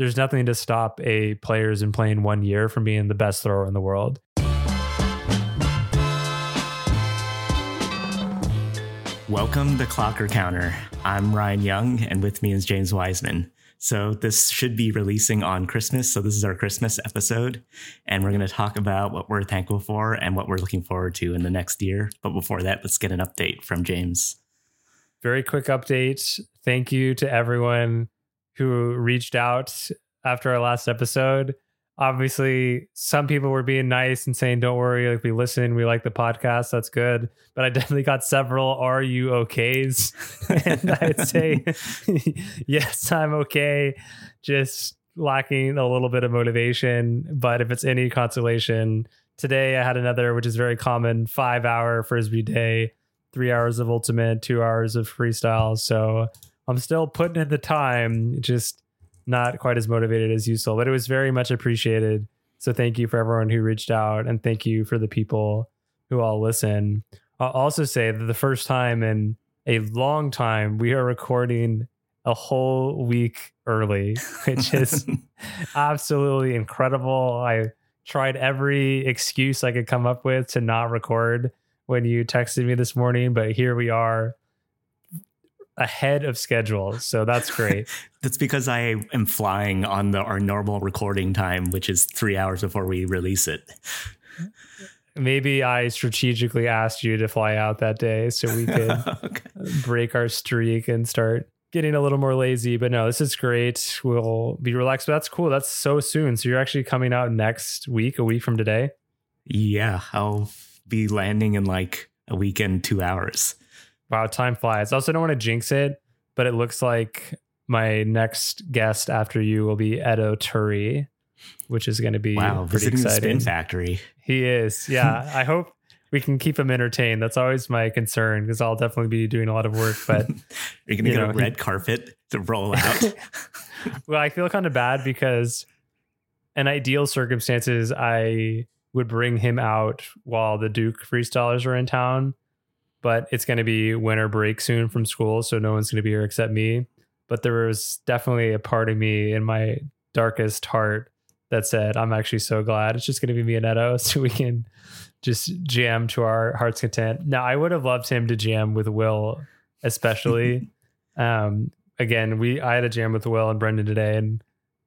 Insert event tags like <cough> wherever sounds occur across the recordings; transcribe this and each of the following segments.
there's nothing to stop a players in playing one year from being the best thrower in the world. Welcome to Clock or Counter. I'm Ryan Young, and with me is James Wiseman. So, this should be releasing on Christmas. So, this is our Christmas episode, and we're going to talk about what we're thankful for and what we're looking forward to in the next year. But before that, let's get an update from James. Very quick update. Thank you to everyone who reached out after our last episode. Obviously some people were being nice and saying don't worry like we listen we like the podcast that's good. But i definitely got several are you okays? <laughs> And i'd say <laughs> yes i'm okay. Just lacking a little bit of motivation but if it's any consolation today i had another which is very common five hour frisbee day three hours of ultimate two hours of freestyle. So i'm still putting in the time just not quite as motivated as usual, but it was very much appreciated. So thank you for everyone who reached out and thank you for the people who all listen. I'll also say that the first time in a long time we are recording a whole week early, <laughs> which is <laughs> absolutely incredible. I tried every excuse I could come up with to not record when you texted me this morning, but here we are ahead of schedule. So that's great. <laughs> that's because I am flying on the our normal recording time, which is three hours before we release it. Maybe I strategically asked you to fly out that day so we <laughs> could okay. break our streak and start getting a little more lazy. But no, this is great. We'll be relaxed. But that's cool. That's so soon. So you're actually coming out next week, a week from today. Yeah, I'll be landing in like a week and two hours. Wow, time flies. I also don't want to jinx it, but it looks like my next guest after you will be Edo Turi, which is going to be wow, pretty exciting. the Spin Factory. He is. Yeah, <laughs> I hope we can keep him entertained. That's always my concern because I'll definitely be doing a lot of work. But you're going to you get know, a red carpet to roll out. <laughs> <laughs> well, I feel kind of bad because in ideal circumstances, I would bring him out while the Duke freestylers are in town but it's going to be winter break soon from school, so no one's going to be here except me. But there was definitely a part of me in my darkest heart that said, I'm actually so glad it's just going to be me and Edo <laughs> so we can just jam to our heart's content. Now, I would have loved him to jam with Will, especially. <laughs> um, again, we I had a jam with Will and Brendan today, and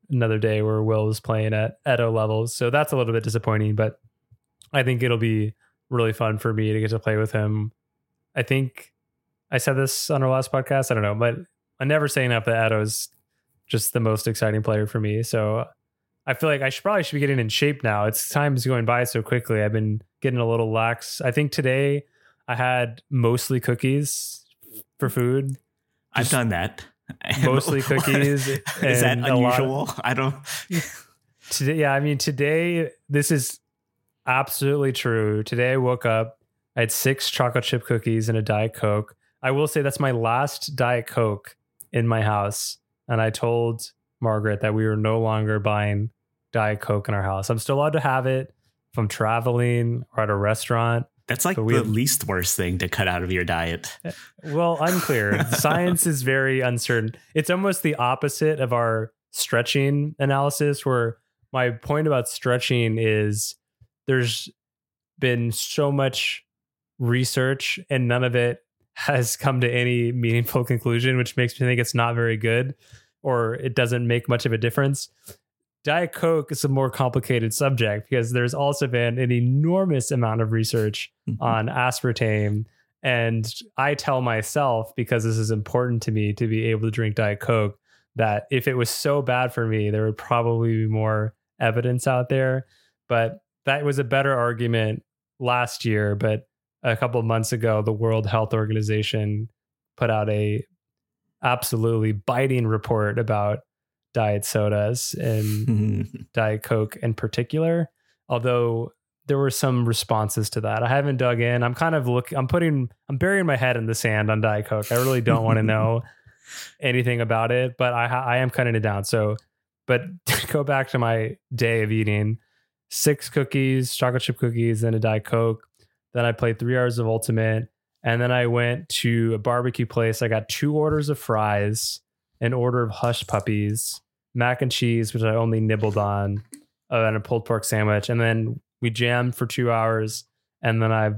another day where Will was playing at Edo levels. So that's a little bit disappointing, but I think it'll be really fun for me to get to play with him I think I said this on our last podcast. I don't know, but I never say enough that Edo's just the most exciting player for me. So I feel like I should probably should be getting in shape now. It's time's going by so quickly. I've been getting a little lax. I think today I had mostly cookies for food. I've done that. <laughs> Mostly cookies. <laughs> is that unusual? Of, I don't. <laughs> Today, yeah, I mean, today this is absolutely true. Today I woke up I had six chocolate chip cookies and a Diet Coke. I will say that's my last Diet Coke in my house. And I told Margaret that we were no longer buying Diet Coke in our house. I'm still allowed to have it if I'm traveling or at a restaurant. That's like the have, least worst thing to cut out of your diet. Eh, well, unclear. <laughs> Science is very uncertain. It's almost the opposite of our stretching analysis, where my point about stretching is there's been so much research and none of it has <laughs> come to any meaningful conclusion, which makes me think it's not very good or it doesn't make much of a difference. Diet Coke is a more complicated subject because there's also been an enormous amount of research mm-hmm. on aspartame. And I tell myself, because this is important to me to be able to drink Diet Coke, that if it was so bad for me, there would probably be more evidence out there. But that was a better argument last year. But a couple of months ago, the World Health Organization put out a absolutely biting report about diet sodas and <laughs> diet coke in particular although there were some responses to that. I haven't dug in. I'm kind of looking i'm putting i'm burying my head in the sand on diet coke. I really don't want to know <laughs> anything about it but i i am cutting it down. So but to <laughs> go back to my day of eating six cookies chocolate chip cookies and a diet coke then I played three hours of Ultimate. And then I went to a barbecue place. I got two orders of fries, an order of hush puppies, mac and cheese, which I only nibbled on, uh, and a pulled pork sandwich, and then we jammed for two hours, and then I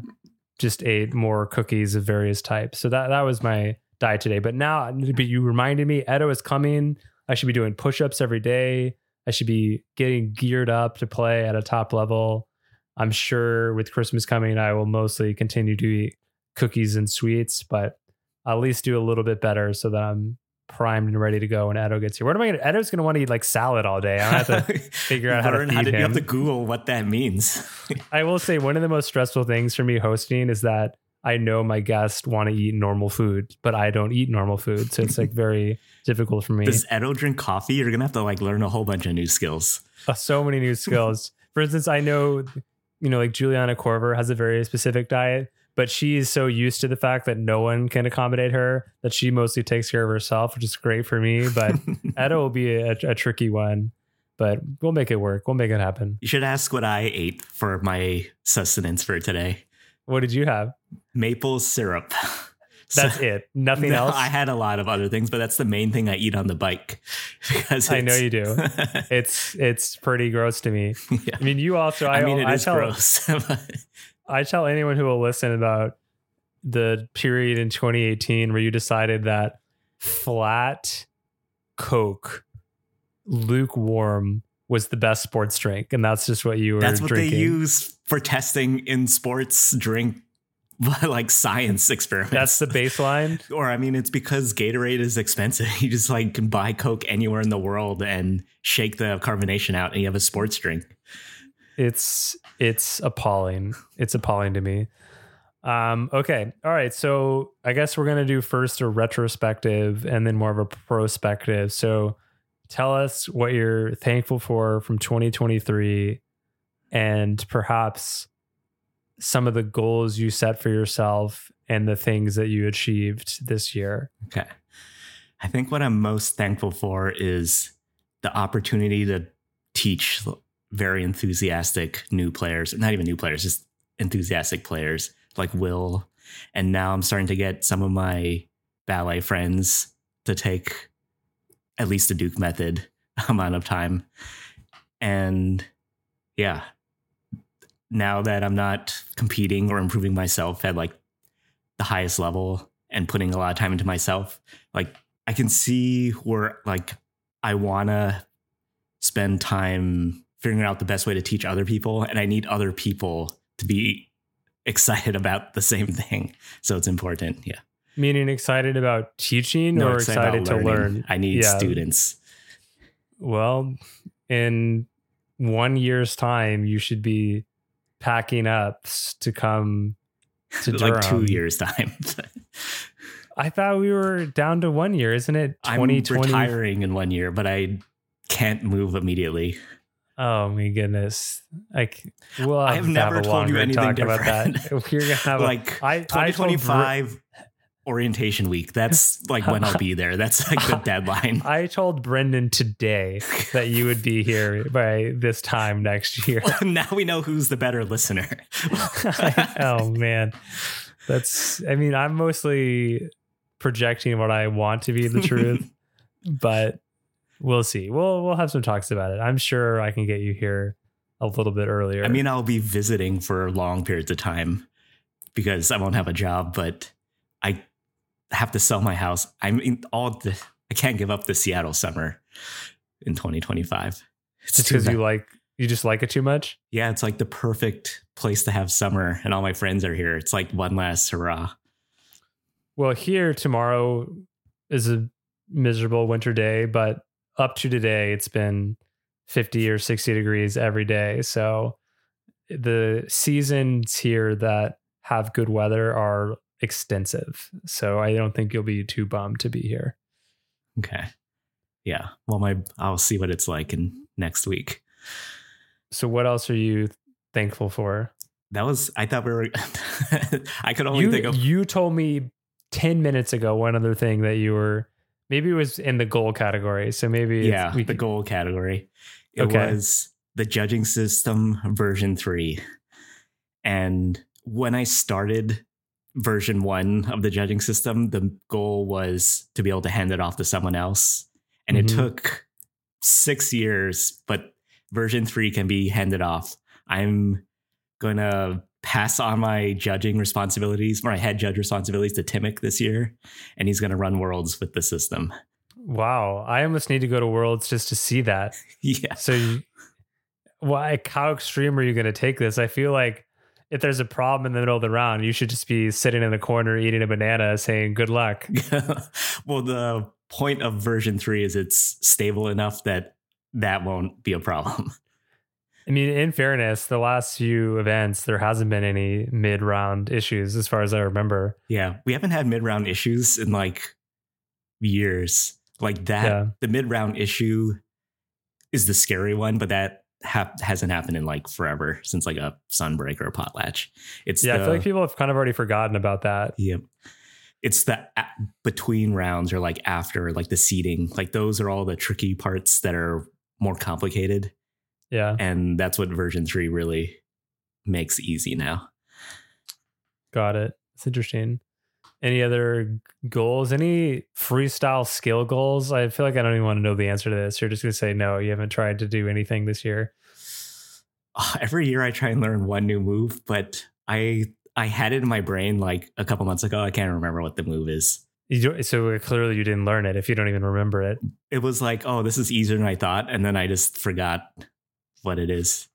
just ate more cookies of various types. So that that was my diet today. But now, but you reminded me, Edo is coming. I should be doing push-ups every day. I should be getting geared up to play at a top level. I'm sure with Christmas coming, I will mostly continue to eat cookies and sweets, but I'll at least do a little bit better so that I'm primed and ready to go when Edo gets here. What am I going to? Edo's going to want to eat like salad all day. I have to <laughs> figure out how to feed how did him. you have to Google what that means? <laughs> I will say one of the most stressful things for me hosting is that I know my guests want to eat normal food, but I don't eat normal food. So it's like <laughs> very difficult for me. Does Edo drink coffee? You're gonna have to like learn a whole bunch of new skills. Uh, so many new skills. for instance, I know, you know, like Juliana Korver has a very specific diet, but she is so used to the fact that no one can accommodate her that she mostly takes care of herself, which is great for me. But <laughs> Edo will be a, a tricky one, but we'll make it work. We'll make it happen. You should ask what I ate for my sustenance for today. What did you have? Maple syrup. <laughs> That's So- it. Nothing <laughs> No, else. I had a lot of other things, but that's the main thing I eat on the bike. <laughs> Because I know you do. <laughs> It's it's pretty gross to me. Yeah. I mean, you also. I, I mean, it I is tell, gross. I tell anyone who will listen about the period in 2018 where you decided that flat Coke, lukewarm, was the best sports drink, and that's just what you were That's what drinking. they use for testing in sports drink, <laughs> like science experiments. That's the baseline. <laughs> or I mean, it's because Gatorade is expensive. <laughs> You just like can buy Coke anywhere in the world and shake the carbonation out, and you have a sports drink. It's it's appalling. It's appalling to me. Um, okay. All right. So I guess we're gonna do first a retrospective and then more of a prospective. So tell us what you're thankful for from 2023 and perhaps some of the goals you set for yourself and the things that you achieved this year. Okay. I think what I'm most thankful for is the opportunity to teach very enthusiastic new players, not even new players, just enthusiastic players like Will. And now I'm starting to get some of my ballet friends to take at least the Duke method <laughs> amount of time. And yeah, now that I'm not competing or improving myself at like the highest level and putting a lot of time into myself, like I can see where like I want to spend time figuring out the best way to teach other people and I need other people to be <laughs> excited about the same thing. So it's important. Yeah. Meaning excited about teaching No, or excited excited to learn? I need Yeah. students. Well, in one year's time, you should be packing up to come to <laughs> like two years time. <laughs> I thought we were down to one year, isn't it? I'm Twenty twenty. retiring in one year, but I can't move immediately. Oh my goodness! Like, we'll I have have to never told you anything talk about that. <laughs> We're gonna have like a, I, I told 2025 orientation week. That's <laughs> like when I'll be there. That's like <laughs> the deadline. I told Brendan today that you would be here by this time next year. <laughs> now we know who's the better listener. oh man, that's. I mean, I'm mostly projecting what I want to be the truth, but we'll see. We'll we'll have some talks about it. I'm sure I can get you here a little bit earlier. I mean, I'll be visiting for long periods of time because I won't have a job, but I have to sell my house. I mean, all the I can't give up the Seattle summer in 2025. It's because you like you just like it too much. yeah, it's like the perfect place to have summer, and all my friends are here. It's like one last hurrah. Well, here tomorrow is a miserable winter day, but up to today, it's been 50 or 60 degrees every day. So the seasons here that have good weather are extensive. So I don't think you'll be too bummed to be here. Okay. Yeah. Well, my I'll see what it's like in next week. So what else are you thankful for? That was I thought we were. <laughs> I could only You, think of you told me 10 minutes ago one other thing that you were maybe it was in the goal category. So maybe yeah we the goal category. It Okay. was the judging system version three, and when I started version one of the judging system, the goal was to be able to hand it off to someone else, and Mhm. it took six years, but version three can be handed off. I'm gonna pass on my judging responsibilities, my head judge responsibilities to Timic this year, and he's gonna run worlds with the system. Wow, I almost need to go to Worlds just to see that. <laughs> Yeah. So, you, why? How extreme are you going to take this? I feel like if there's a problem in the middle of the round, you should just be sitting in the corner eating a banana, saying "Good luck." <laughs> well, the point of version three is it's stable enough that that won't be a problem. <laughs> I mean, in fairness, the last few events there hasn't been any mid-round issues, as far as I remember. Yeah, we haven't had mid-round issues in like years. Like that, Yeah. the mid-round issue is the scary one, but that ha- hasn't happened in like forever since like a sunbreak or a potlatch. It's Yeah, the, I feel like people have kind of already forgotten about that. Yep. It's the a- between rounds or like after like the seating. Like those are all the tricky parts that are more complicated. Yeah, And that's what version 3 really makes easy now. got it. It's interesting. Any other goals? Any freestyle skill goals? I feel like I don't even want to know the answer to this. You're just going to say no. You haven't tried to do anything this year. Ah, Every year I try and learn one new move, but I I had it in my brain like a couple months ago. I can't remember what the move is. You do, so clearly you didn't learn it if you don't even remember it. It was like, oh, this is easier than I thought, and then I just forgot what it is.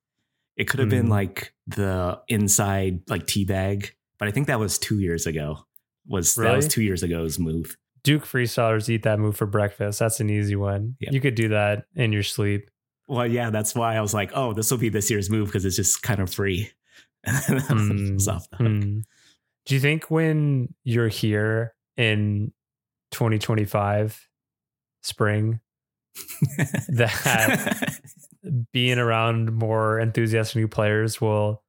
It could have been Hmm. like the inside like teabag, but I think that was two years ago. Was that was two years ago's move? Duke freestylers eat that move for breakfast. That's an easy one. You could do that in your sleep. Well, yeah, that's why I was like, oh, this will be this year's move because it's just kind of free. It's off the hook. Hmm. Do you think when you're here in 2025 spring <laughs> that being around more enthusiastic new players will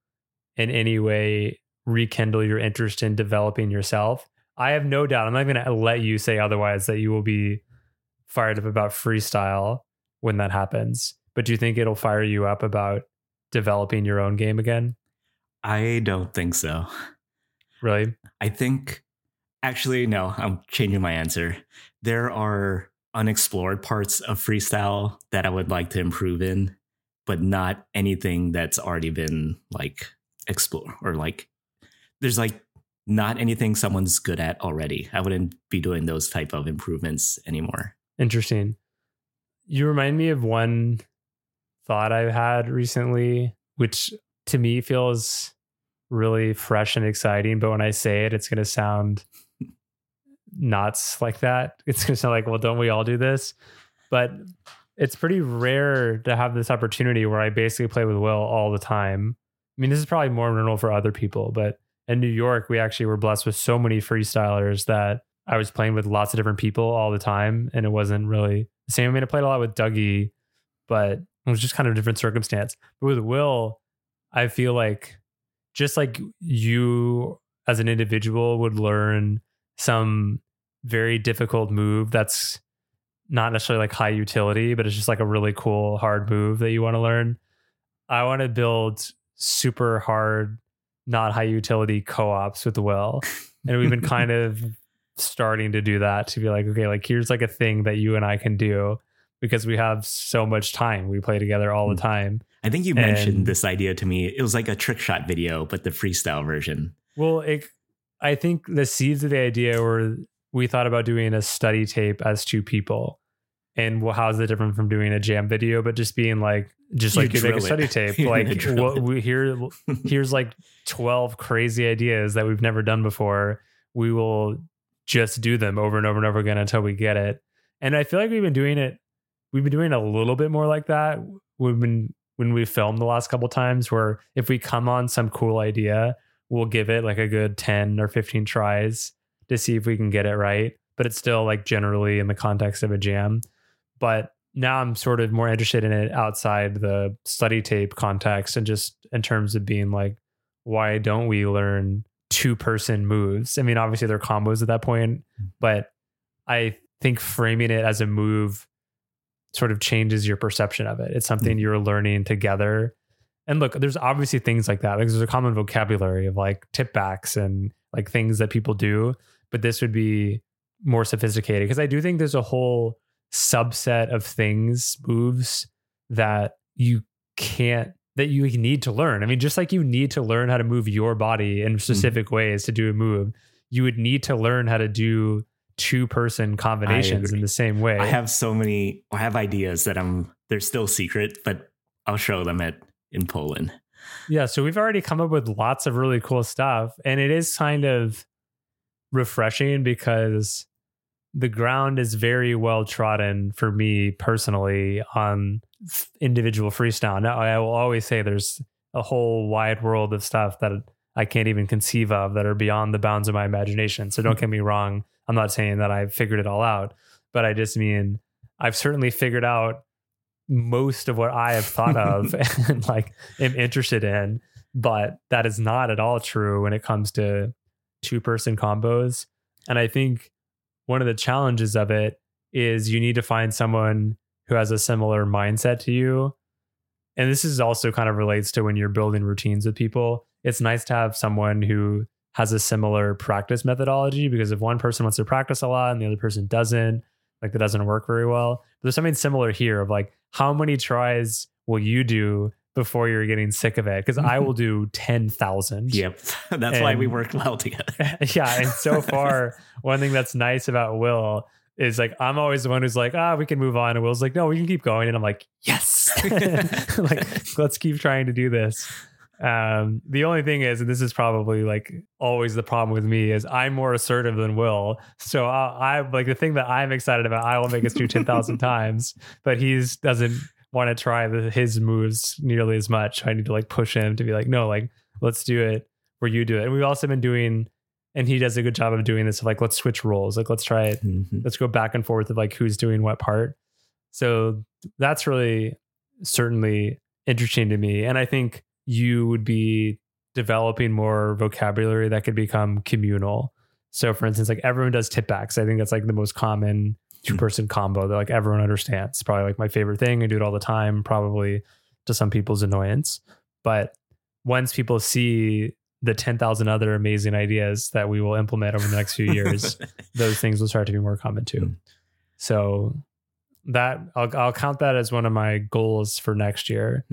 in any way rekindle your interest in developing yourself? I have no doubt. I'm not going to let you say otherwise that you will be fired up about freestyle when that happens. But do you think it'll fire you up about developing your own game again? I don't think so. Really? I think actually no, I'm changing my answer. There are unexplored parts of freestyle that I would like to improve in, but not anything that's already been like explored or like there's like not anything someone's good at already. I wouldn't be doing those type of improvements anymore. Interesting. You remind me of one thought I've had recently, which to me feels really fresh and exciting. But when I say it, it's going to sound nuts like that. <laughs> It's going to sound like, well, don't we all do this? But it's pretty rare to have this opportunity where I basically play with Will all the time. I mean, this is probably more normal for other people, but in New York, we actually were blessed with so many freestylers that I was playing with lots of different people all the time, and it wasn't really the same. I mean, I played a lot with Dougie, but it was just kind of a different circumstance. But with Will, I feel like just like you as an individual would learn some very difficult move that's not necessarily like high utility, but it's just like a really cool hard move that you want to learn. I want to build super hard, not high utility co-ops with Will. And we've been kind of starting to do that to be like, okay, like here's like a thing that you and I can do because we have so much time. We play together all the Mm. time. I think you mentioned this idea to me. It was like a trick shot video, but the freestyle version. Well, it, I think the seeds of the idea were we thought about doing a study tape as two people. And well, how's it different from doing a jam video? But just being like, just You like you make a study tape, <laughs> like what we here, <laughs> here's like 12 crazy ideas that we've never done before. We will just do them over and over and over again until we get it. And I feel like we've been doing it, we've been doing a little bit more like that. We've been, when we filmed the last couple times, where if we come on some cool idea, we'll give it like a good 10 or 15 tries to see if we can get it right. But it's still like generally in the context of a jam. But now I'm sort of more interested in it outside the study tape context and just in terms of being like, why don't we learn two person moves? I mean, obviously they're combos at that point, mm-hmm. but I think framing it as a move sort of changes your perception of it. It's something mm-hmm. you're learning together. And look, there's obviously things like that. Like there's a common vocabulary of like tip backs and like things that people do, but this would be more sophisticated because I do think there's a whole subset of things, moves that you can't that you need to learn. I mean, just like you need to learn how to move your body in specific mm-hmm. ways to do a move, you would need to learn how to do two person combinations in the same way. I have so many I have ideas that I'm they're still secret, but I'll show them at in Poland. Yeah, so we've already come up with lots of really cool stuff and it is kind of refreshing because the ground is very well trodden for me personally on individual freestyle. Now, I will always say there's a whole wide world of stuff that I can't even conceive of that are beyond the bounds of my imagination. So don't mm-hmm. get me wrong. I'm not saying that I've figured it all out, but I just mean I've certainly figured out most of what I have thought of <laughs> <laughs> and like am interested in. But that is not at all true when it comes to two person combos. And I think one of the challenges of it is you need to find someone who has a similar mindset to you. And this is also kind of relates to when you're building routines with people. It's nice to have someone who has a similar practice methodology because if one person wants to practice a lot and the other person doesn't, like that doesn't work very well. There's something similar here of like how many tries will you do before you're getting sick of it because I will do <laughs> 10,000. Yep. <laughs> That's and, why we work well together. <laughs> yeah. And so far, one thing that's nice about Will is like, I'm always the one who's like, ah, we can move on. And Will's like, no, we can keep going. And I'm like, yes. like, let's keep trying to do this. Um, the only thing is, and this is probably like always the problem with me, is I'm more assertive than Will. So I, I like the thing that I'm excited about, I will make us do 10,000 times, but he's doesn't want to try the, his moves nearly as much. I need to like push him to be like, no, like let's do it where you do it. And we've also been doing, and he does a good job of doing this. Of like let's switch roles. Like let's try it. Mm-hmm. Let's go back and forth of like who's doing what part. So that's really certainly interesting to me. And I think you would be developing more vocabulary that could become communal. So for instance, like everyone does tip backs. I think that's like the most common two person combo that like everyone understands. Probably like my favorite thing. I do it all the time, probably to some people's annoyance. But once people see the 10,000 other amazing ideas that we will implement over the next few years, <laughs> those things will start to be more common too. Mm. So that I'll, I'll count that as one of my goals for next year.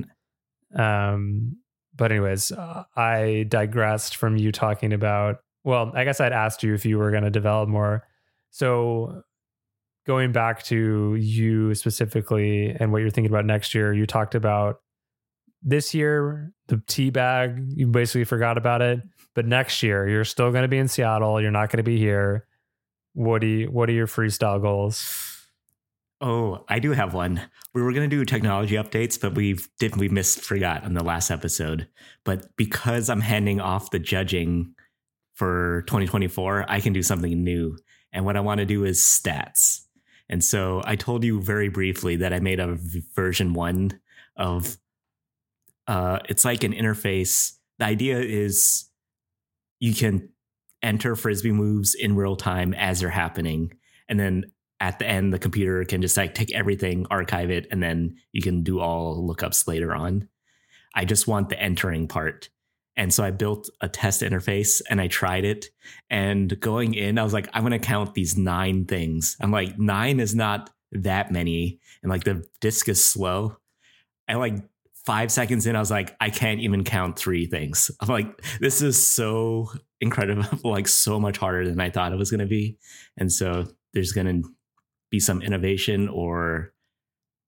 Um, but anyways, uh, I digressed from you talking about, well, I guess I'd asked you if you were going to develop more. So going back to you specifically and what you're thinking about next year, you talked about this year, the tea bag, you basically forgot about it. But next year, you're still going to be in Seattle. You're not going to be here. What do you, what are your freestyle goals? Oh, I do have one. We were going to do technology updates, but we've did we missed forgot on the last episode. But because I'm handing off the judging for 2024, I can do something new. And what I want to do is stats. And so I told you very briefly that I made a version one of uh, it's like an interface. The idea is you can enter frisbee moves in real time as they're happening. And then at the end, the computer can just like take everything, archive it, and then you can do all lookups later on. I just want the entering part. And so I built a test interface and I tried it. And going in, I was like, I'm going to count these nine things. I'm like, nine is not that many. And like the disk is slow. And like five seconds in, I was like, I can't even count three things. <laughs> I'm like, this is so incredible, <laughs> like so much harder than I thought it was going to be. And so there's going to be some innovation or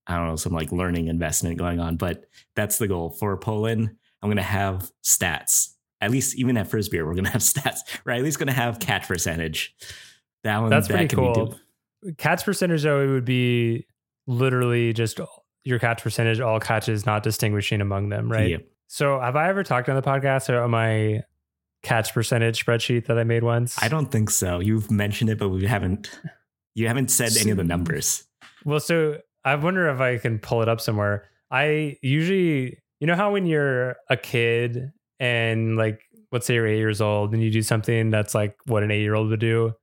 I don't know, some like learning investment going on. But that's the goal for Poland. I'm going to have stats. At least, even at Frisbee, we're going to have <laughs> stats. We're at least going to have catch percentage. That one, that's that pretty cool. Catch percentage, though, it would be literally just your catch percentage, all catches, not distinguishing among them, right? Yep. So, have I ever talked on the podcast about my catch percentage spreadsheet that I made once? I don't think so. You've mentioned it, but we haven't. You haven't said any of the numbers. Well, so I wonder if I can pull it up somewhere. I usually you know how when you're a kid and like let's say you're eight years old and you do something that's like what an eight year old would do.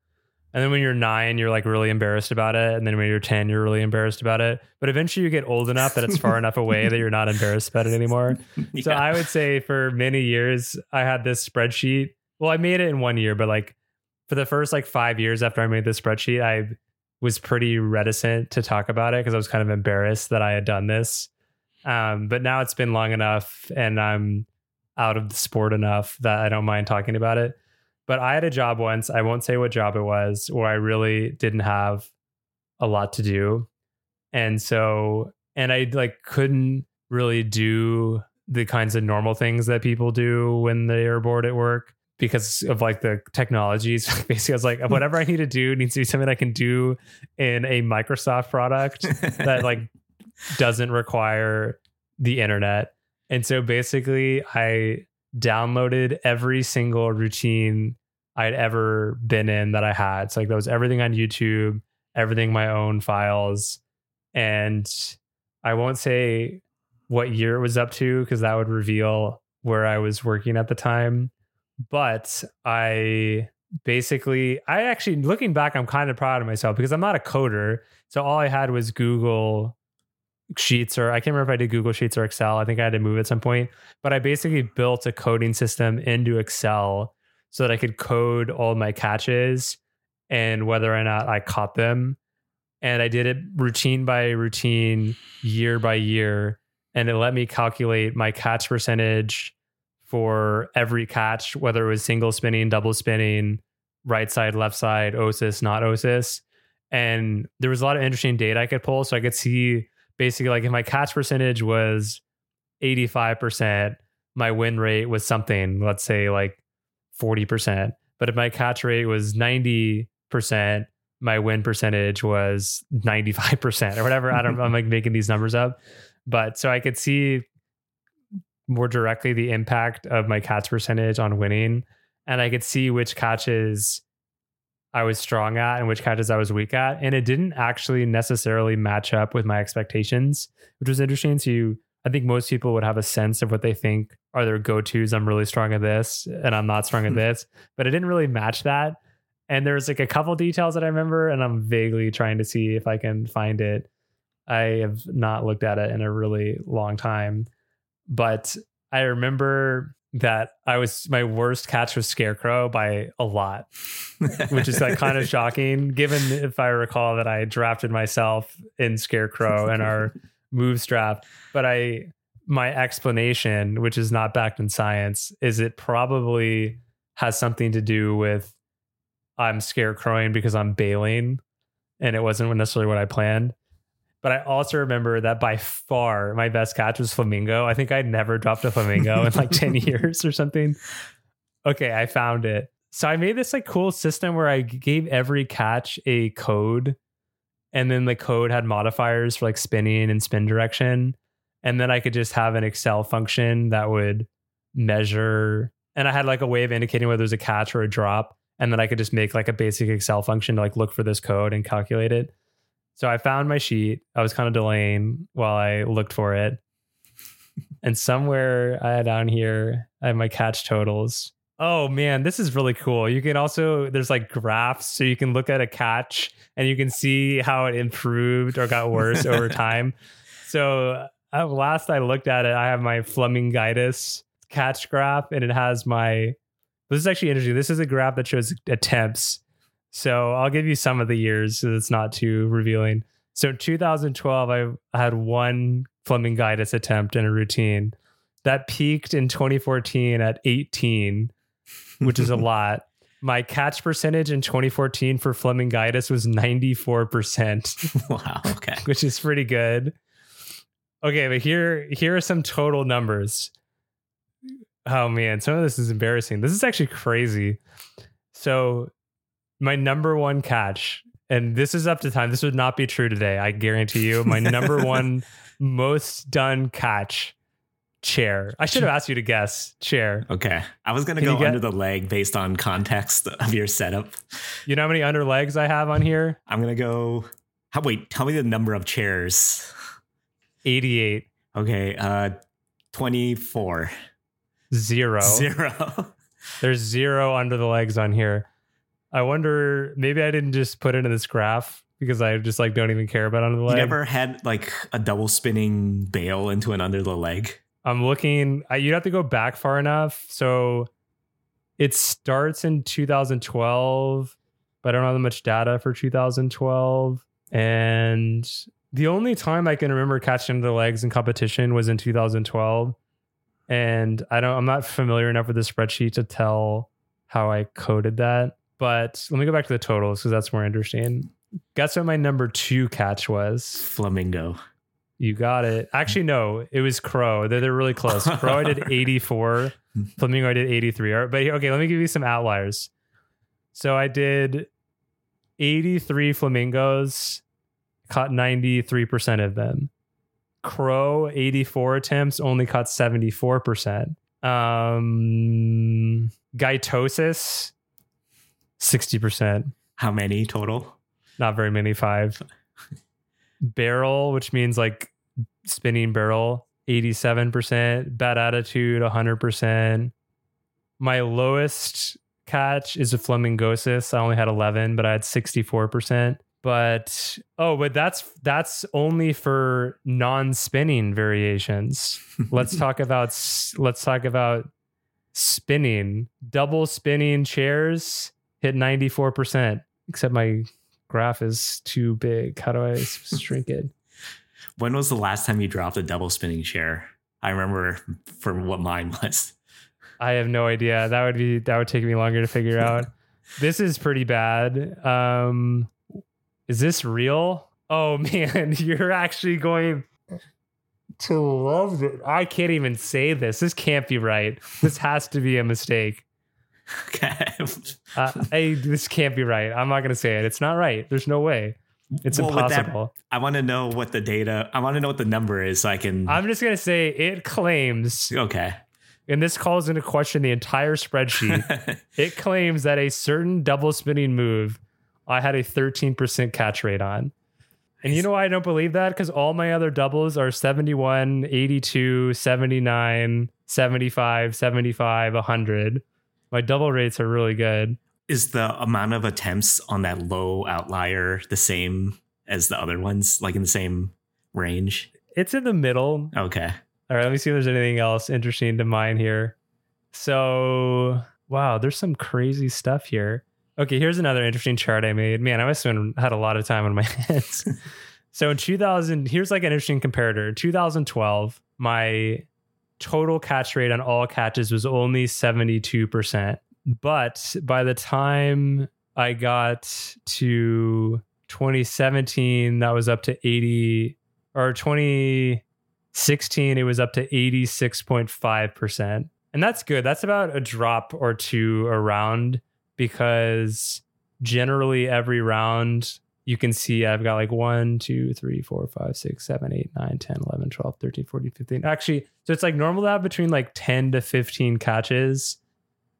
And then when you're nine, you're like really embarrassed about it. And then when you're 10, you're really embarrassed about it. But eventually you get old enough that it's far <laughs> enough away that you're not embarrassed about it anymore. <laughs> Yeah. So I would say for many years, I had this spreadsheet. Well, I made it in one year, but like for the first like five years after I made this spreadsheet, I was pretty reticent to talk about it because I was kind of embarrassed that I had done this. Um, but now it's been long enough and I'm out of the sport enough that I don't mind talking about it. But I had a job once, I won't say what job it was, where I really didn't have a lot to do. And so, and I like couldn't really do the kinds of normal things that people do when they are bored at work because of like the technologies. <laughs> Basically, I was like, whatever I need to do needs to be something I can do in a Microsoft product <laughs> that like doesn't require the internet. And so basically, I downloaded every single routine I'd ever been in that I had. So like that was everything on YouTube, everything my own files. And I won't say what year it was up to because that would reveal where I was working at the time. But I basically, I actually, looking back, I'm kind of proud of myself because I'm not a coder. So all I had was Google Sheets, or I can't remember if I did Google Sheets or Excel. I think I had to move at some point. But I basically built a coding system into Excel so that I could code all my catches and whether or not I caught them. And I did it routine by routine, year by year. And it let me calculate my catch percentage for every catch, whether it was single spinning, double spinning, right side, left side, OSIS, not OSIS. And there was a lot of interesting data I could pull. So I could see basically like if my catch percentage was 85%, my win rate was something, let's say like 40%. But if my catch rate was 90%, my win percentage was 95% or whatever. I don't I'm like making these numbers up. But so I could see more directly the impact of my catch percentage on winning. And I could see which catches I was strong at and which catches I was weak at. And it didn't actually necessarily match up with my expectations, which was interesting. So you, I think most people would have a sense of what they think are their go tos. I'm really strong at this and I'm not strong at hmm. this, but it didn't really match that. And there's like a couple details that I remember, and I'm vaguely trying to see if I can find it. I have not looked at it in a really long time, but I remember that I was my worst catch was Scarecrow by a lot, which is like <laughs> kind of shocking given if I recall that I drafted myself in Scarecrow in our moves draft. But I my explanation, which is not backed in science, is it probably has something to do with I'm scarecrowing because I'm bailing and it wasn't necessarily what I planned. But I also remember that by far my best catch was flamingo. I think I'd never dropped a flamingo in like 10 <laughs> years or something. Okay, I found it. So I made this like cool system where I gave every catch a code and then the code had modifiers for like spinning and spin direction. And then I could just have an Excel function that would measure and I had like a way of indicating whether it was a catch or a drop. And then I could just make like a basic Excel function to like look for this code and calculate it. So I found my sheet. I was kind of delaying while I looked for it. and somewhere I had down here, I have my catch totals. Oh man, this is really cool. You can also there's like graphs so you can look at a catch and you can see how it improved or got worse over <laughs> time. So uh, last I looked at it, I have my Flamingitis catch graph and it has my this is actually interesting. This is a graph that shows attempts so I'll give you some of the years so it's not too revealing. So 2012, I had one Flamingitis attempt in a routine. That peaked in 2014 at 18, which is a <laughs> lot. My catch percentage in 2014 for Flamingitis was 94%. <laughs> Wow. Okay. <laughs> which is pretty good. Okay, but here here are some total numbers. Oh man, some of this is embarrassing. This is actually crazy. So my number one catch, and this is up to time. This would not be true today. I guarantee you. My number <laughs> one most done catch chair. I should have asked you to guess chair. Okay. I was going to go get, under the leg based on context of your setup. You know how many under legs I have on here? I'm going to go. How, wait, tell me the number of chairs 88. Okay. Uh, 24. Zero. Zero. There's zero under the legs on here. I wonder maybe I didn't just put it in this graph because I just like don't even care about under the leg. You never had like a double spinning bail into an under the leg. I'm looking. I, you'd have to go back far enough. So it starts in 2012, but I don't have that much data for 2012. And the only time I can remember catching the legs in competition was in 2012. And I don't I'm not familiar enough with the spreadsheet to tell how I coded that. But let me go back to the totals because that's more interesting. Guess what my number two catch was? Flamingo. You got it. Actually, no, it was Crow. They're, they're really close. <laughs> Crow, I did 84. Flamingo, I did 83. All right, But okay, let me give you some outliers. So I did 83 flamingos, caught 93% of them. Crow, 84 attempts, only caught 74%. Um, Gytosis, 60%. How many total? Not very many, five. <laughs> barrel, which means like spinning barrel, 87%. Bad attitude, 100%. My lowest catch is a flamingosis. I only had 11, but I had 64%. But oh, but that's that's only for non-spinning variations. <laughs> let's talk about let's talk about spinning. Double spinning chairs hit 94%. Except my graph is too big. How do I <laughs> shrink it? When was the last time you dropped a double spinning chair? I remember for what mine was. I have no idea. That would be that would take me longer to figure out. <laughs> this is pretty bad. Um is this real? Oh <laughs> man, you're actually going to love it. I can't even say this. This can't be right. This has to be a mistake. Okay. Uh, I, this can't be right. I'm not going to say it. It's not right. There's no way. It's Well, with that- impossible. I want to know what the data. I want to know what the number is so I can. I'm just going to say it claims, okay. and this calls into question the entire spreadsheet. <laughs> it claims that a certain double spinning move I had a 13% catch rate on. And you know why I don't believe that? Because all my other doubles are 71, 82, 79, 75, 75, 100. My double rates are really good. is the amount of attempts on that low outlier the same as the other ones, like in the same range? It's in the middle. Okay. All right, let me see if there's anything else interesting to mine here. So, wow, there's some crazy stuff here. Okay, here's another interesting chart I made. Man, I must have had a lot of time on my <laughs> hands. <laughs> so in 2000, here's like an interesting comparator. In 2012, my total catch rate on all catches was only 72%. But by the time I got to 2017, that was up to 80 or 2016, it was up to 86.5%. And that's good. That's about a drop or two around because generally every round you can see I've got like 1, 2, 3, 4, 5, 6, 7, 8, 9, 10, 11, 12, 13, 14, 15. Actually, so it's like normal to have between like 10 to 15 catches.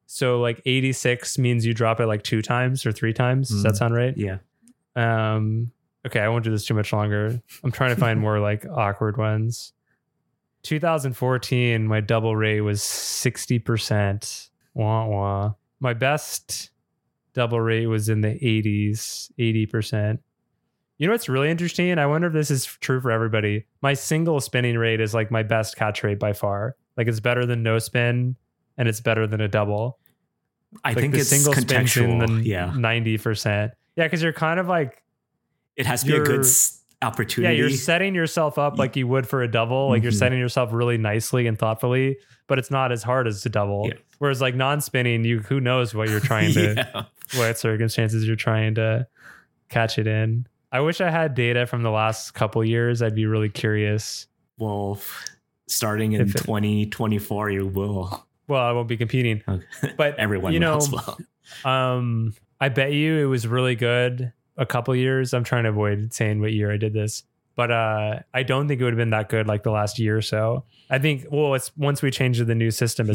So like 86 means you drop it like two times or three times. Does that Mhm. sound right? Yeah. Um, okay, I won't do this too much longer. I'm trying to <laughs> find more like awkward ones. 2014, my double rate was 60%. Wah wah. My best double rate was in the 80s, 80%. You know what's really interesting? I wonder if this is true for everybody. My single spinning rate is like my best catch rate by far. Like it's better than no spin and it's better than a double. I Like think the it's single spin's in the yeah. 90%. Yeah, because you're kind of like It has to be a good opportunity. Yeah, you're setting yourself up like you would for a double. Like you're Mhm. setting yourself really nicely and thoughtfully, but it's not as hard as a double. Yeah. Whereas like non-spinning, you who knows what you're trying to <laughs> yeah. what circumstances you're trying to catch it in. I wish I had data from the last couple years. I'd be really curious. Well, starting in it- 2024, you will. Well, I won't be competing, Okay. but <laughs> Everyone you know, will. Um, I bet you it was really good a couple years. I'm trying to avoid saying what year I did this, but uh, I don't think it would have been that good like the last year or so. I think well, it's once we changed to the new system, Yeah.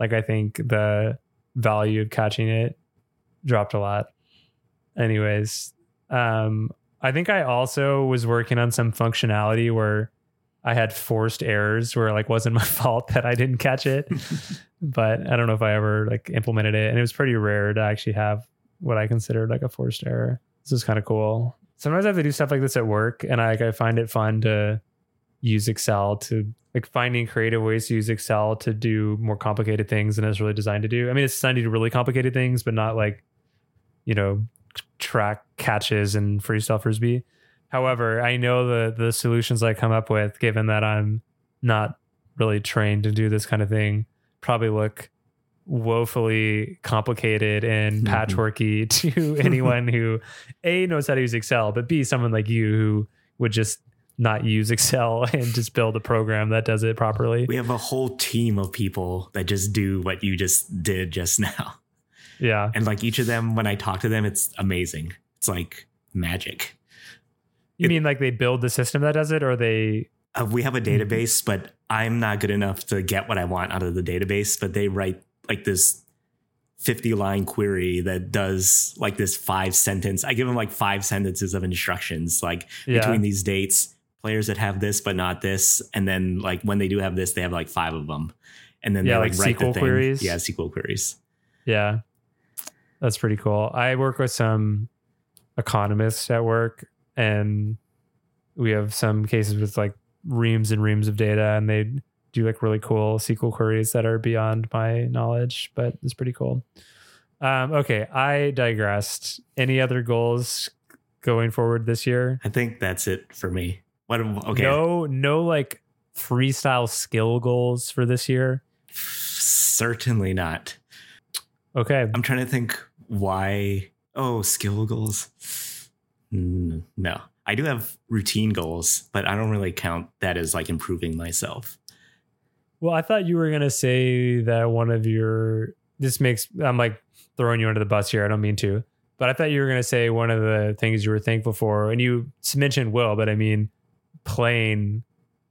Like I think the value of catching it dropped a lot. Anyways, um, I think I also was working on some functionality where I had forced errors where it, like wasn't <laughs> my fault that I didn't catch it <laughs> but I don't know if I ever like implemented it. And it was pretty rare to actually have what I considered like a forced error. This is kind of cool. Sometimes I have to do stuff like this at work, and I like I find it fun to use Excel to like finding creative ways to use Excel to do more complicated things than it's really designed to do. I mean, it's designed to do really complicated things, but not like you know, track catches and freestyle frisbee. However, I know the the solutions I come up with, given that I'm not really trained to do this kind of thing, probably look woefully complicated and Mhm. patchworky <laughs> to anyone who a knows how to use Excel, but b someone like you who would just not use Excel <laughs> and just build a program that does it properly. We have a whole team of people that just do what you just did just <laughs> now. Yeah. And like each of them, when I talk to them, it's amazing. It's like magic. You It- mean like they build the system that does it, or they? Uh, we have a database, but I'm not good enough to get what I want out of the database. But they write like this 50 line query that does like this five sentence. I give them like five sentences of instructions, like Yeah. between these dates, players that have this but not this, and then like when they do have this, they have like five of them, and then Yeah, they like like, write the SQL thing. queries? Yeah, SQL queries. Yeah, that's pretty cool. I work with some economists at work, and we have some cases with like reams and reams of data, and they do like really cool SQL queries that are beyond my knowledge, but it's pretty cool. Um, okay, I digressed. Any other goals going forward this year? I think that's it for me. What? Okay. No, no, like freestyle skill goals for this year. Certainly not. Okay, I'm trying to think why. Oh, skill goals. Mm, No, I do have routine goals, but I don't really count that as like improving myself. Well, I thought you were gonna say that one of your this makes I'm like throwing you under the bus here. I don't mean to, but I thought you were gonna say one of the things you were thankful for, and you mentioned Will, but I mean playing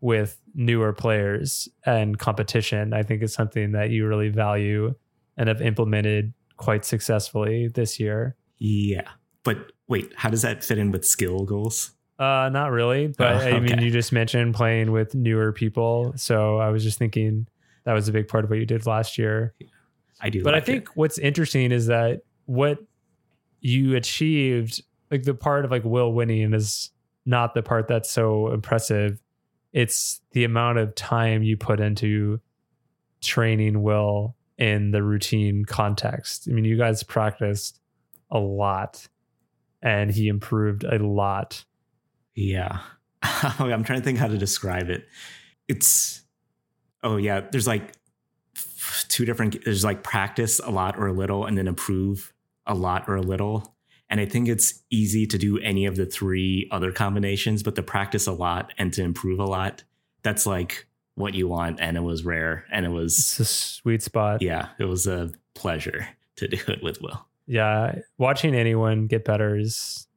with newer players and competition. I think is something that you really value and have implemented quite successfully this year. Yeah, but wait, how does that fit in with skill goals? Uh, not really, but Oh, I mean, you just mentioned playing with newer people, so I was just thinking that was a big part of what you did last year. I do, But I think it. what's interesting is that what you achieved, like the part of like Will winning, is not the part that's so impressive. It's the amount of time you put into training Will in the routine context. I mean, you guys practiced a lot and he improved a lot. Yeah. <laughs> I'm trying to think how to describe it. It's oh yeah, there's like two different there's like practice a lot or a little and then improve a lot or a little. And I think it's easy to do any of the three other combinations, but to practice a lot and to improve a lot, that's like what you want and it was rare and it was It's a sweet spot. yeah, it was a pleasure to do it with Will. yeah, watching anyone get better is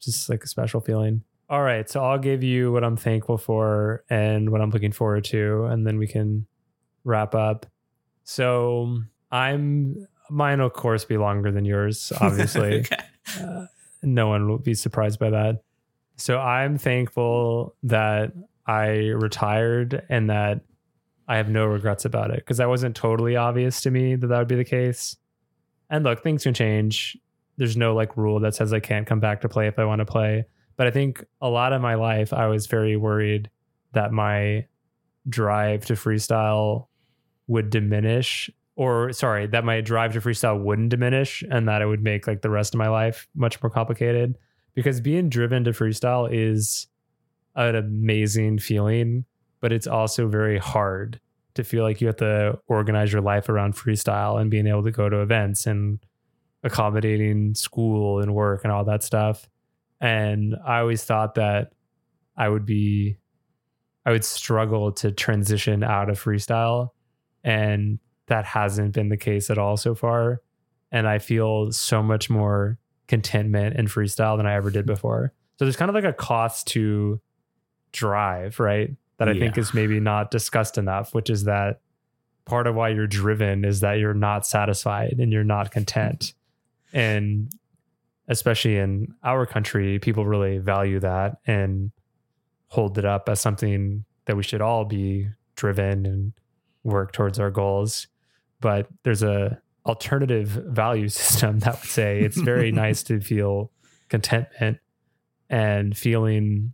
just like a special feeling. All right, so I'll give you what I'm thankful for and what I'm looking forward to, and then we can wrap up. So I'm mine, will, of course, be longer than yours. <laughs> Obviously, okay. No one will be surprised by that. So I'm thankful that I retired and that I have no regrets about it because that wasn't totally obvious to me that that would be the case. And look, things can change. There's no like rule that says I can't come back to play if I want to play. But I think a lot of my life, I was very worried that my drive to freestyle would diminish or sorry that my drive to freestyle wouldn't diminish and that it would make like the rest of my life much more complicated. Because being driven to freestyle is an amazing feeling but it's also very hard to feel like you have to organize your life around freestyle and being able to go to events and accommodating school and work and all that stuff. And i always thought that i would be i would struggle to transition out of freestyle. And that hasn't been the case at all so far. And i feel so much more contentment in freestyle than i ever did before. So there's kind of like a cost to drive right? That i think is maybe not discussed enough which is that part of why you're driven is that you're not satisfied and you're not content. <laughs> And especially in our country people really value that and hold it up as something that we should all be driven and work towards our goals but there's a alternative value <laughs> system that would say it's very <laughs> nice to feel contentment and feeling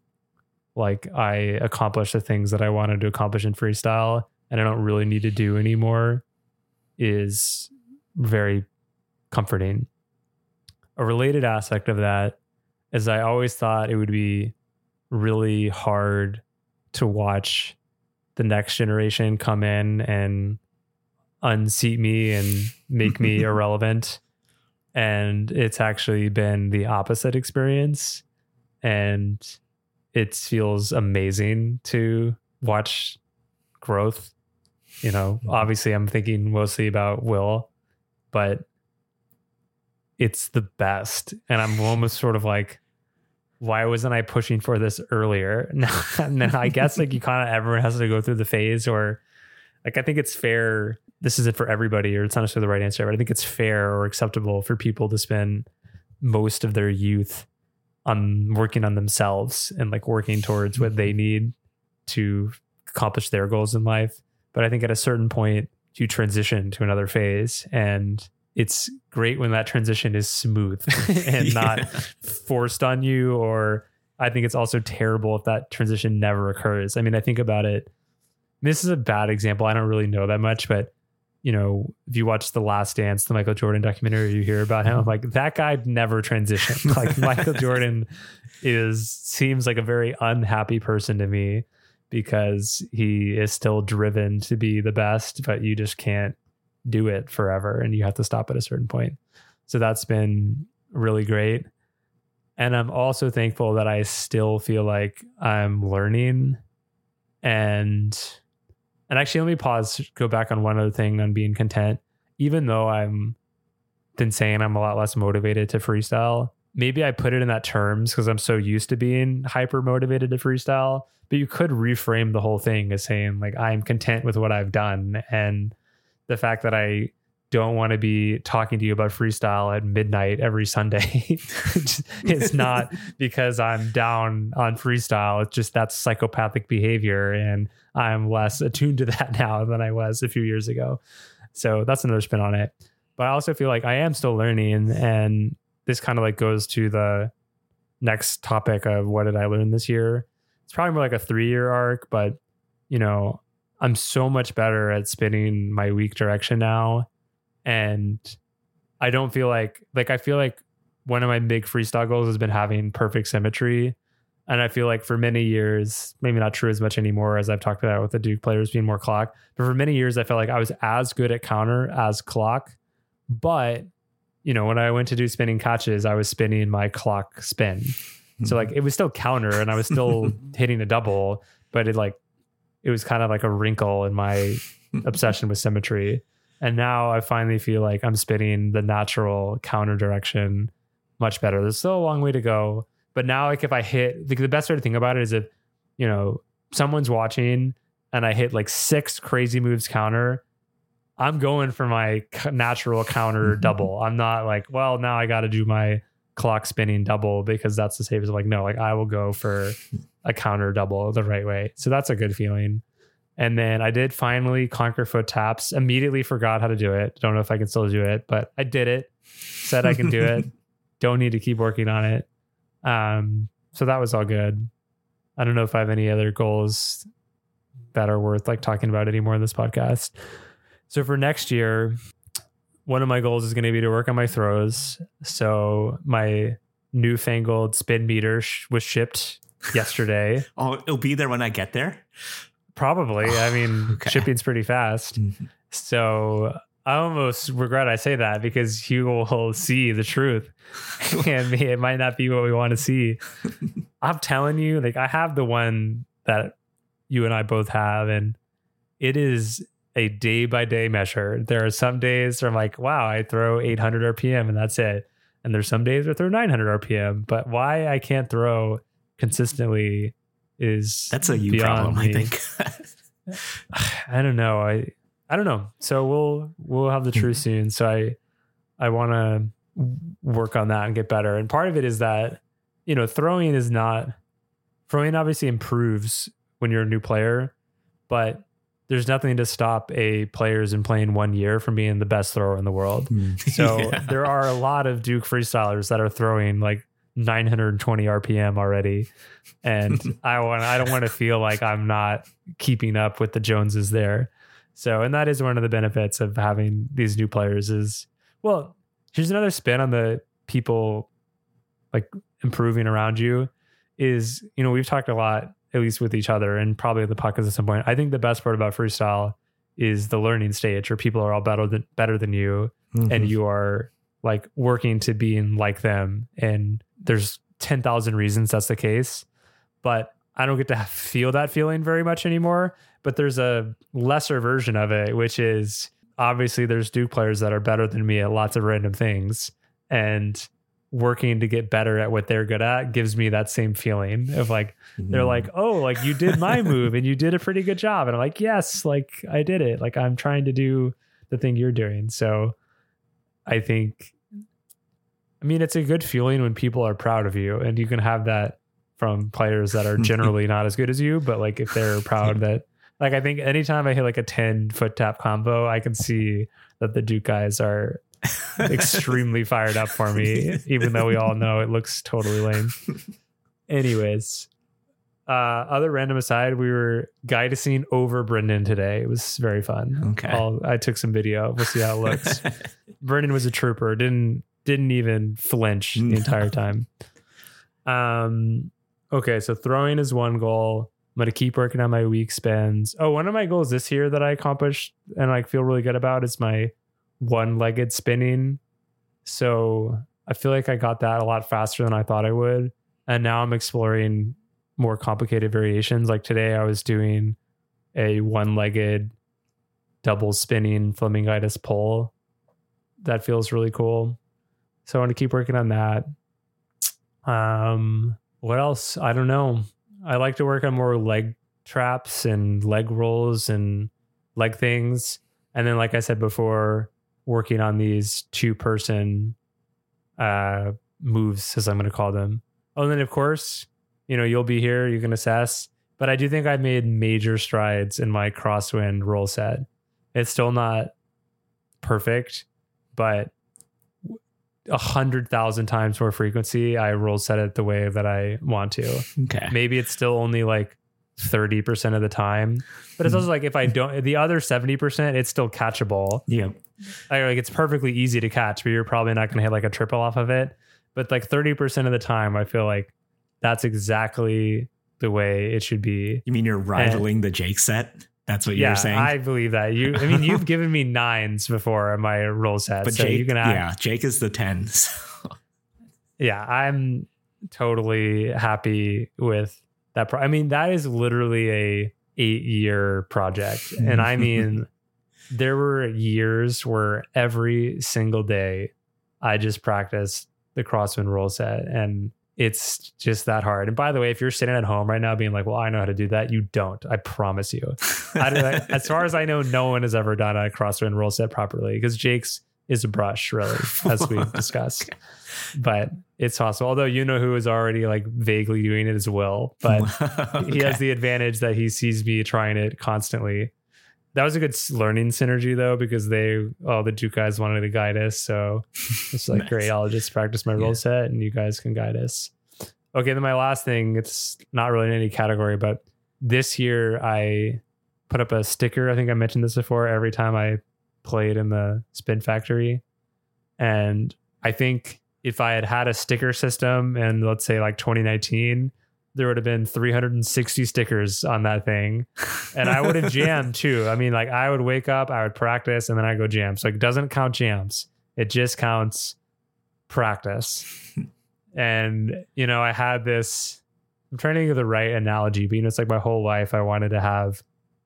like I accomplished the things that I wanted to accomplish in freestyle and I don't really need to do anymore is very comforting. a related aspect of that is I always thought it would be really hard to watch the next generation come in and unseat me and make me <laughs> irrelevant. And it's actually been the opposite experience. And it feels amazing to watch growth. You know, mm-hmm. obviously, I'm thinking mostly about Will, but it's the best. And I'm almost sort of like, why wasn't I pushing for this earlier? <laughs> and then I guess like you <laughs> kind of everyone has to go through the phase or like I think it's fair. This is it for everybody, or it's not necessarily the right answer, but I think it's fair or acceptable for people to spend most of their youth on working on themselves and like working towards what they mm-hmm. need to accomplish their goals in life. But I think at a certain point, you transition to another phase and it's great when that transition is smooth <laughs> and yeah. not forced on you or i think it's also terrible if that transition never occurs i mean i think about it this is a bad example i don't really know that much but you know if you watch the last dance the michael jordan documentary you hear about him uh-huh. like that guy never transitioned <laughs> like michael jordan is seems like a very unhappy person to me because he is still driven to be the best but you just can't do it forever and you have to stop at a certain point. So that's been really great. And I'm also thankful that I still feel like I'm learning and and actually let me pause go back on one other thing on being content. Even though I'm been saying I'm a lot less motivated to freestyle maybe I put it in that terms because I'm so used to being hyper motivated to freestyle but you could reframe the whole thing as saying like I'm content with what I've done. And the fact that I don't want to be talking to you about freestyle at midnight every Sunday. <laughs> it's not <laughs> because I'm down on freestyle. It's just that's psychopathic behavior. And I'm less attuned to <laughs> that now than I was a few years ago. So that's another spin on it. But I also feel like I am still learning. And this kind of like goes to the next topic of what did I learn this year? It's probably more like a three year arc, but you know, I'm so much better at spinning my weak direction now. And I don't feel like like I feel like one of my big freestyle goals has been having perfect symmetry. And I feel like for many years, maybe not true as much anymore as I've talked about with the Duke players being more clock. But for many years, I felt like I was as good at counter as clock. But, you know, when I went to do spinning catches, I was spinning my clock spin. So like it was still counter and I was still <laughs> hitting a double, but it like it was kind of like a wrinkle in my obsession with symmetry. And now I finally feel like I'm spinning the natural counter direction much better. There's still a long way to go. But now, like if I hit, like the best way to think about it is if, you know, someone's watching and I hit like six crazy moves counter, I'm going for my natural counter <laughs> double. I'm not like, well, now I got to do my clock spinning double because that's the safest. Like, no, like I will go for a counter double the right way. So that's a good feeling. And then I did finally conquer foot taps. Immediately forgot how to do it. Don't know if I can still do it, but I did it. Said I can do it. <laughs> Don't need to keep working on it. Um, so that was all good. I don't know if I have any other goals that are worth like talking about anymore in this podcast. So for next year, one of my goals is going to be to work on my throws. So my newfangled spin meter sh- was shipped yesterday. <laughs> oh, it'll be there when I get there? Probably. I mean, <laughs> okay. shipping's pretty fast. Mm-hmm. So I almost regret I say that because you will see the truth <laughs> <laughs> and it might not be what we want to see. I'm telling you, like, I have the one that you and I both have, and it is a day by day measure. There are some days where I'm like, wow, I throw 800 RPM and that's it. And there's some days where I throw 900 RPM. But why I can't throw consistently is that's a you problem. Me. I think. <laughs> <laughs> I don't know. I I don't know. So we'll we'll have the hmm. truth soon. So I I want to work on that and get better. And part of it is that you know throwing is not throwing obviously improves when you're a new player, but there's nothing to stop a players in playing one year from being the best thrower in the world. Hmm. <laughs> So yeah. there are a lot of Duke freestylers that are throwing like 920 RPM already, and <laughs> I want I don't want to feel like I'm not keeping up with the Joneses there. So, and that is one of the benefits of having these new players is well, here's another spin on the people like improving around you is, you know, we've talked a lot, at least with each other and probably the podcast at some point. I think the best part about freestyle is the learning stage where people are all better than better than you Mhm. and you are like working to being like them and there's 10,000 reasons that's the case but I don't get to feel that feeling very much anymore but there's a lesser version of it which is obviously there's Duke players that are better than me at lots of random things and working to get better at what they're good at gives me that same feeling of like they're Mhm. like, oh, like you did my <laughs> move and you did a pretty good job. And I'm like, yes, like I did it. Like I'm trying to do the thing you're doing. So I think, I mean, it's a good feeling when people are proud of you and you can have that from players that are <laughs> generally not as good as you. But like if they're proud that, like I think anytime I hit like a 10 foot tap combo, I can see that the Duke guys are <laughs> extremely fired up for me, <laughs> even though we all know it looks totally lame. Anyways, uh, other random aside, we were guiding over Brendan today. It was very fun. Okay. I'll, I took some video. We'll see how it looks. Brendan was a trooper. Didn't didn't even flinch the <laughs> entire time. Um. Okay, so throwing is one goal. I'm gonna keep working on my weak spins. Oh, one of my goals this year that I accomplished and like feel really good about is my one-legged spinning. So I feel like I got that a lot faster than I thought I would. And now I'm exploring more complicated variations. Like today I was doing a one-legged double spinning flamingitis pull. That feels really cool. So I want to keep working on that. Um what else? I don't know. I like to work on more leg traps and leg rolls and leg things. And then like I said before, working on these two person uh moves as I'm going to call them. Oh, and then of course, you know, you'll be here, you can assess, but I do think I've made major strides in my crosswind roll set. It's still not perfect, but a hundred thousand times more frequency, I roll set it the way that I want to. okay. Maybe it's still only like 30% of the time, but it's hmm. also like if I don't, the other 70%, it's still catchable. Yeah. Like, like it's perfectly easy to catch, but you're probably not going to hit like a triple off of it. But like 30% of the time, I feel like that's exactly the way it should be. You mean you're rivaling the Jake set? That's what yeah, you're saying. I believe that. You, I mean, you've <laughs> given me nines before on my roll set, but so Jake, you can. Act, yeah, Jake is the tens. <laughs> yeah, I'm totally happy with that. Pro- I mean, that is literally a eight year project, and I mean, <laughs> there were years where every single day I just practiced the crosswind roll set, and it's just that hard. And by the way, if you're sitting at home right now being like, "Well, I know how to do that," you don't. I promise you. <laughs> I don't, as far as I know, no one has ever done a crosswind roll set properly because Jake's is a brush, really, as we <laughs> discussed. But it's possible. Although you know who is already like vaguely doing it as well, but <laughs> he has the advantage that he sees me trying it constantly. That was a good learning synergy though, because they all the Duke guys wanted to guide us. So it's like Nice. great. I'll just practice my roll Yeah. set and you guys can guide us. Okay, then my last thing, it's not really in any category, but this year I put up a sticker. I think I mentioned this before every time I played in the spin factory. And I think if I had had a sticker system and let's say like 2019, there would have been 360 stickers on that thing. And I would have <laughs> jammed too. I mean, like I would wake up, I would practice, and then I go jam. So it doesn't count jams. It just counts practice. and, you know, I had this, I'm trying to think of the right analogy, but you know, it's like my whole life I wanted to have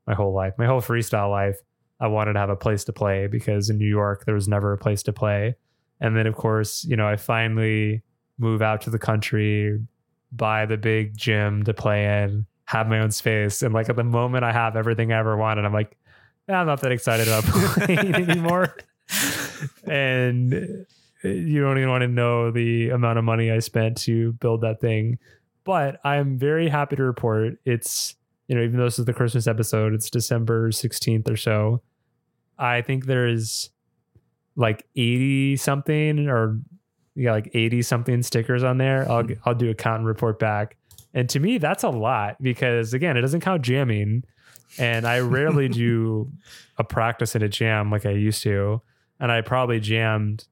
my whole life, my whole freestyle life. I wanted to have a place to play because in New York there was never a place to play. And then of course, you know, I finally move out to the country, buy the big gym to play in, have my own space. And like at the moment I have everything I ever wanted, I'm like, "Eh, I'm not that excited about <laughs> playing anymore. and you don't even want to know the amount of money I spent to build that thing. But I'm very happy to report it's, you know, even though this is the Christmas episode, it's December 16th or so. I think there is like 80 something or yeah, like 80 something stickers on there. I'll I'll do a count and report back. And to me, that's a lot because again, it doesn't count jamming. And I rarely <laughs> do a practice at a jam like I used to. And I probably jammed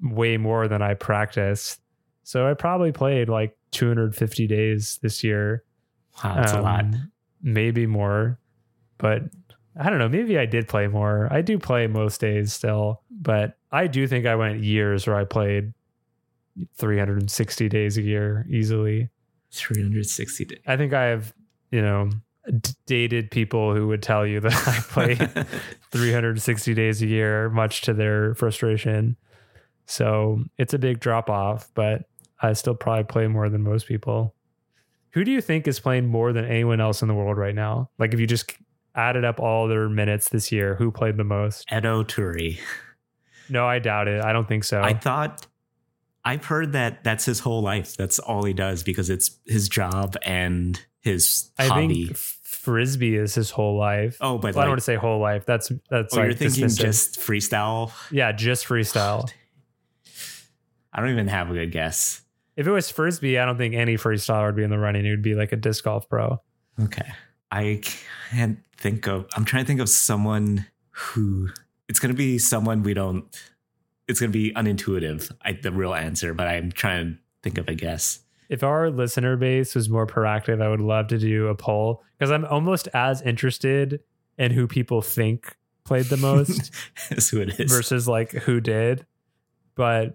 way more than I practiced. So I probably played like 250 days this year. Wow, that's a lot. Um, Maybe more, but I don't know. Maybe I did play more. I do play most days still, but I do think I went years where I played 360 days a year easily. 360 days. I think I have, you know, d- dated people who would tell you that I play <laughs> 360 days a year, much to their frustration. So it's a big drop off, but I still probably play more than most people. Who do you think is playing more than anyone else in the world right now? Like if you just added up all their minutes this year, who played the most? Edo Turi. No, I doubt it. I don't think so. I thought I've heard that that's his whole life. That's all he does because it's his job and his I hobby. think frisbee is his whole life. oh, but Well, I don't want to say whole life. That's that's oh, like you're thinking dismissive. just freestyle. yeah, just freestyle. I don't even have a good guess. If it was frisbee, I don't think any freestyler would be in the running. It would be like a disc golf pro. Okay. I can't think of I'm trying to think of someone who it's gonna be someone we don't it's gonna be unintuitive, I, the real answer, but I'm trying to think of a guess. If our listener base was more proactive, I would love to do a poll because I'm almost as interested in who people think played the most <laughs> who it is. versus like who did. But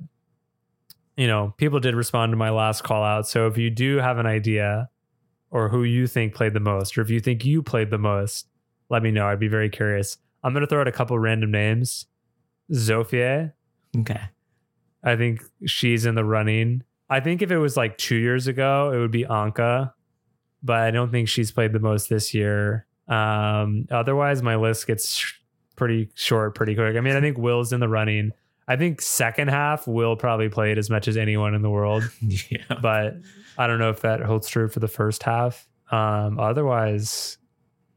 you know, people did respond to my last call out. So if you do have an idea or who you think played the most, or if you think you played the most, let me know. I'd be very curious. I'm gonna throw out a couple random names. Zofia, Okay. I think she's in the running. I think if it was like two years ago, it would be Anka, but I don't think she's played the most this year. Um, otherwise, my list gets sh- pretty short pretty quick. I mean, I think Will's in the running. I think second half, Will probably played as much as anyone in the world, <laughs> Yeah. but I don't know if that holds true for the first half. Um, otherwise,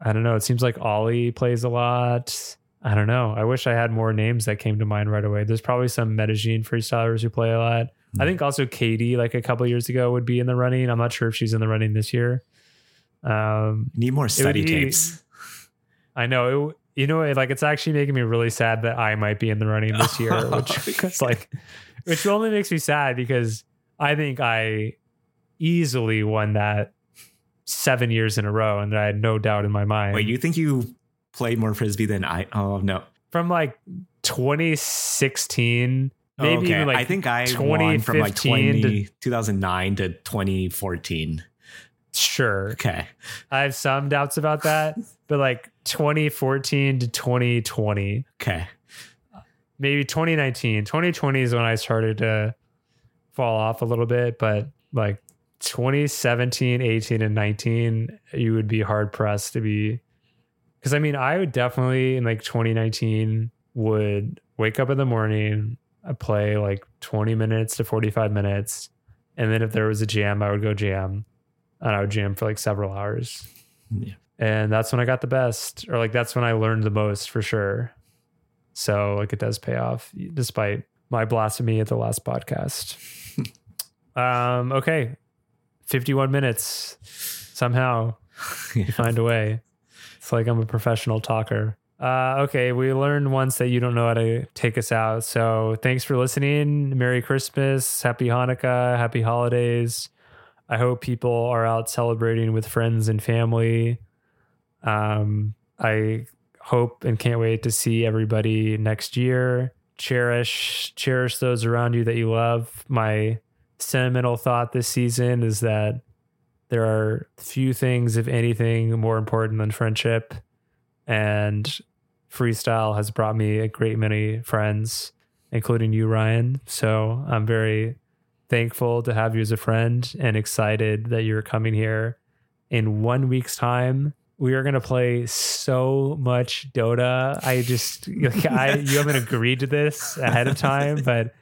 I don't know. It seems like Ollie plays a lot. I don't know. I wish I had more names that came to mind right away. There's probably some Medellin freestylers who play a lot. I think also Katie, like a couple years ago, would be in the running. I'm not sure if she's in the running this year. Um, Need more study be- tapes. I know. It, you know, it, like it's actually making me really sad that I might be in the running this year, <laughs> which is <laughs> like, which only makes me sad because I think I easily won that seven years in a row, and that I had no doubt in my mind. Wait, you think you played more frisbee than I? Oh no. From like 2016, maybe okay. even like I think I won from like 2015 to- 2009 to 2014. sure. Okay. I have some doubts about that, <laughs> but like 2014 to 2020, Okay. maybe 2019, 2020 is when I started to fall off a little bit, but like 2017, 18, and 19, you would be hard pressed to be. Because I mean, I would definitely in like 2019 would wake up in the morning, I play like 20 minutes to 45 minutes. And then if there was a jam, I would go jam and I would jam for like several hours. Yeah. And that's when I got the best, or like that's when I learned the most for sure. So like it does pay off despite my blasphemy at the last podcast. <laughs> um, okay. 51 minutes. Somehow you <laughs> find a way. It's like I'm a professional talker. Uh, okay, we learned once that you don't know how to take us out. So thanks for listening. Merry Christmas, Happy Hanukkah, Happy Holidays. I hope people are out celebrating with friends and family. Um, I hope and can't wait to see everybody next year. Cherish, cherish those around you that you love. My sentimental thought this season is that there are few things, if anything, more important than friendship. And freestyle has brought me a great many friends, including you, Ryan. So I'm very thankful to have you as a friend and excited that you're coming here in one week's time. We are gonna play so much Dota. I just <laughs> like, I you haven't agreed to this ahead of time, <laughs> but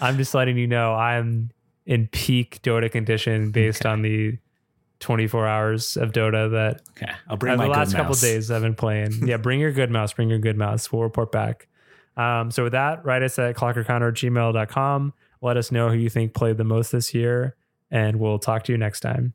I'm just letting you know I'm in peak Dota condition based Okay. on the 24 hours of Dota that Okay. I'll bring uh, the last couple days I've been playing. <laughs> yeah, bring your good mouse. Bring your good mouse. We'll report back. Um, so with that, write us at clockorcounter@gmail.com. Let us know who you think played the most this year, and we'll talk to you next time.